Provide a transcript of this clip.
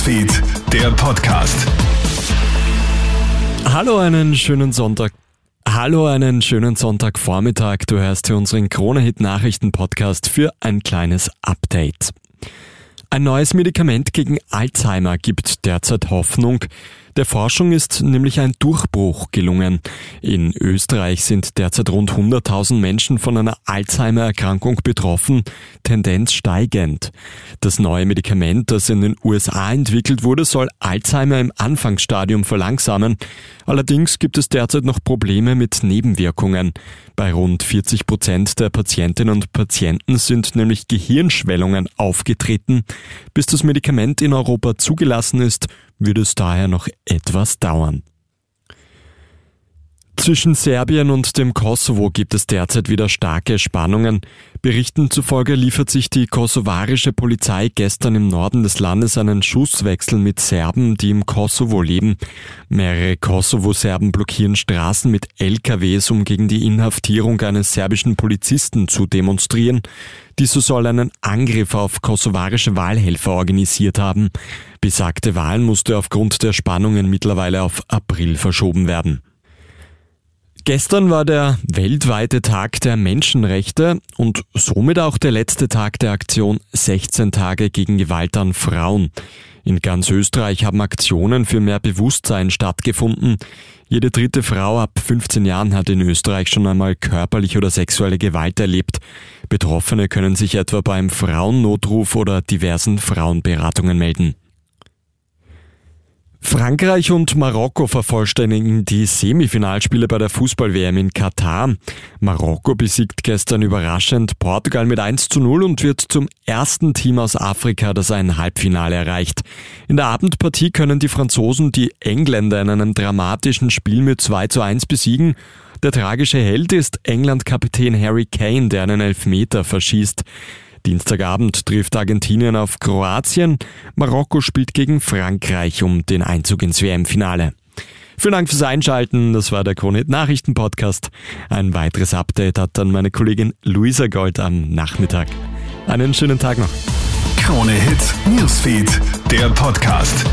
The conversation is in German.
Newsfeed, der Podcast. Hallo, einen schönen Sonntag. Hallo, einen schönen Sonntagvormittag. Du hörst hier unseren Krone-Hit-Nachrichten-Podcast für ein kleines Update. Ein neues Medikament gegen Alzheimer gibt derzeit Hoffnung. Der Forschung ist nämlich ein Durchbruch gelungen. In Österreich sind derzeit rund 100.000 Menschen von einer Alzheimer-Erkrankung betroffen, Tendenz steigend. Das neue Medikament, das in den USA entwickelt wurde, soll Alzheimer im Anfangsstadium verlangsamen. Allerdings gibt es derzeit noch Probleme mit Nebenwirkungen. Bei rund 40 Prozent der Patientinnen und Patienten sind nämlich Gehirnschwellungen aufgetreten. Bis das Medikament in Europa zugelassen ist, wird es daher noch etwas dauern. Zwischen Serbien und dem Kosovo gibt es derzeit wieder starke Spannungen. Berichten zufolge liefert sich die kosovarische Polizei gestern im Norden des Landes einen Schusswechsel mit Serben, die im Kosovo leben. Mehrere Kosovo-Serben blockieren Straßen mit LKWs, um gegen die Inhaftierung eines serbischen Polizisten zu demonstrieren. Dieser soll einen Angriff auf kosovarische Wahlhelfer organisiert haben. Besagte Wahl musste aufgrund der Spannungen mittlerweile auf April verschoben werden. Gestern war der weltweite Tag der Menschenrechte und somit auch der letzte Tag der Aktion 16 Tage gegen Gewalt an Frauen. In ganz Österreich haben Aktionen für mehr Bewusstsein stattgefunden. Jede dritte Frau ab 15 Jahren hat in Österreich schon einmal körperliche oder sexuelle Gewalt erlebt. Betroffene können sich etwa beim Frauennotruf oder diversen Frauenberatungen melden. Frankreich und Marokko vervollständigen die Semifinalspiele bei der Fußball-WM in Katar. Marokko besiegt gestern überraschend Portugal mit 1 zu 0 und wird zum ersten Team aus Afrika, das ein Halbfinale erreicht. In der Abendpartie können die Franzosen die Engländer in einem dramatischen Spiel mit 2 zu 1 besiegen. Der tragische Held ist England-Kapitän Harry Kane, der einen Elfmeter verschießt. Dienstagabend trifft Argentinien auf Kroatien. Marokko spielt gegen Frankreich um den Einzug ins WM-Finale. Vielen Dank fürs Einschalten. Das war der Kronit Nachrichten Podcast. Ein weiteres Update hat dann meine Kollegin Luisa Gold am Nachmittag. Einen schönen Tag noch. Krone Hit Newsfeed, der Podcast.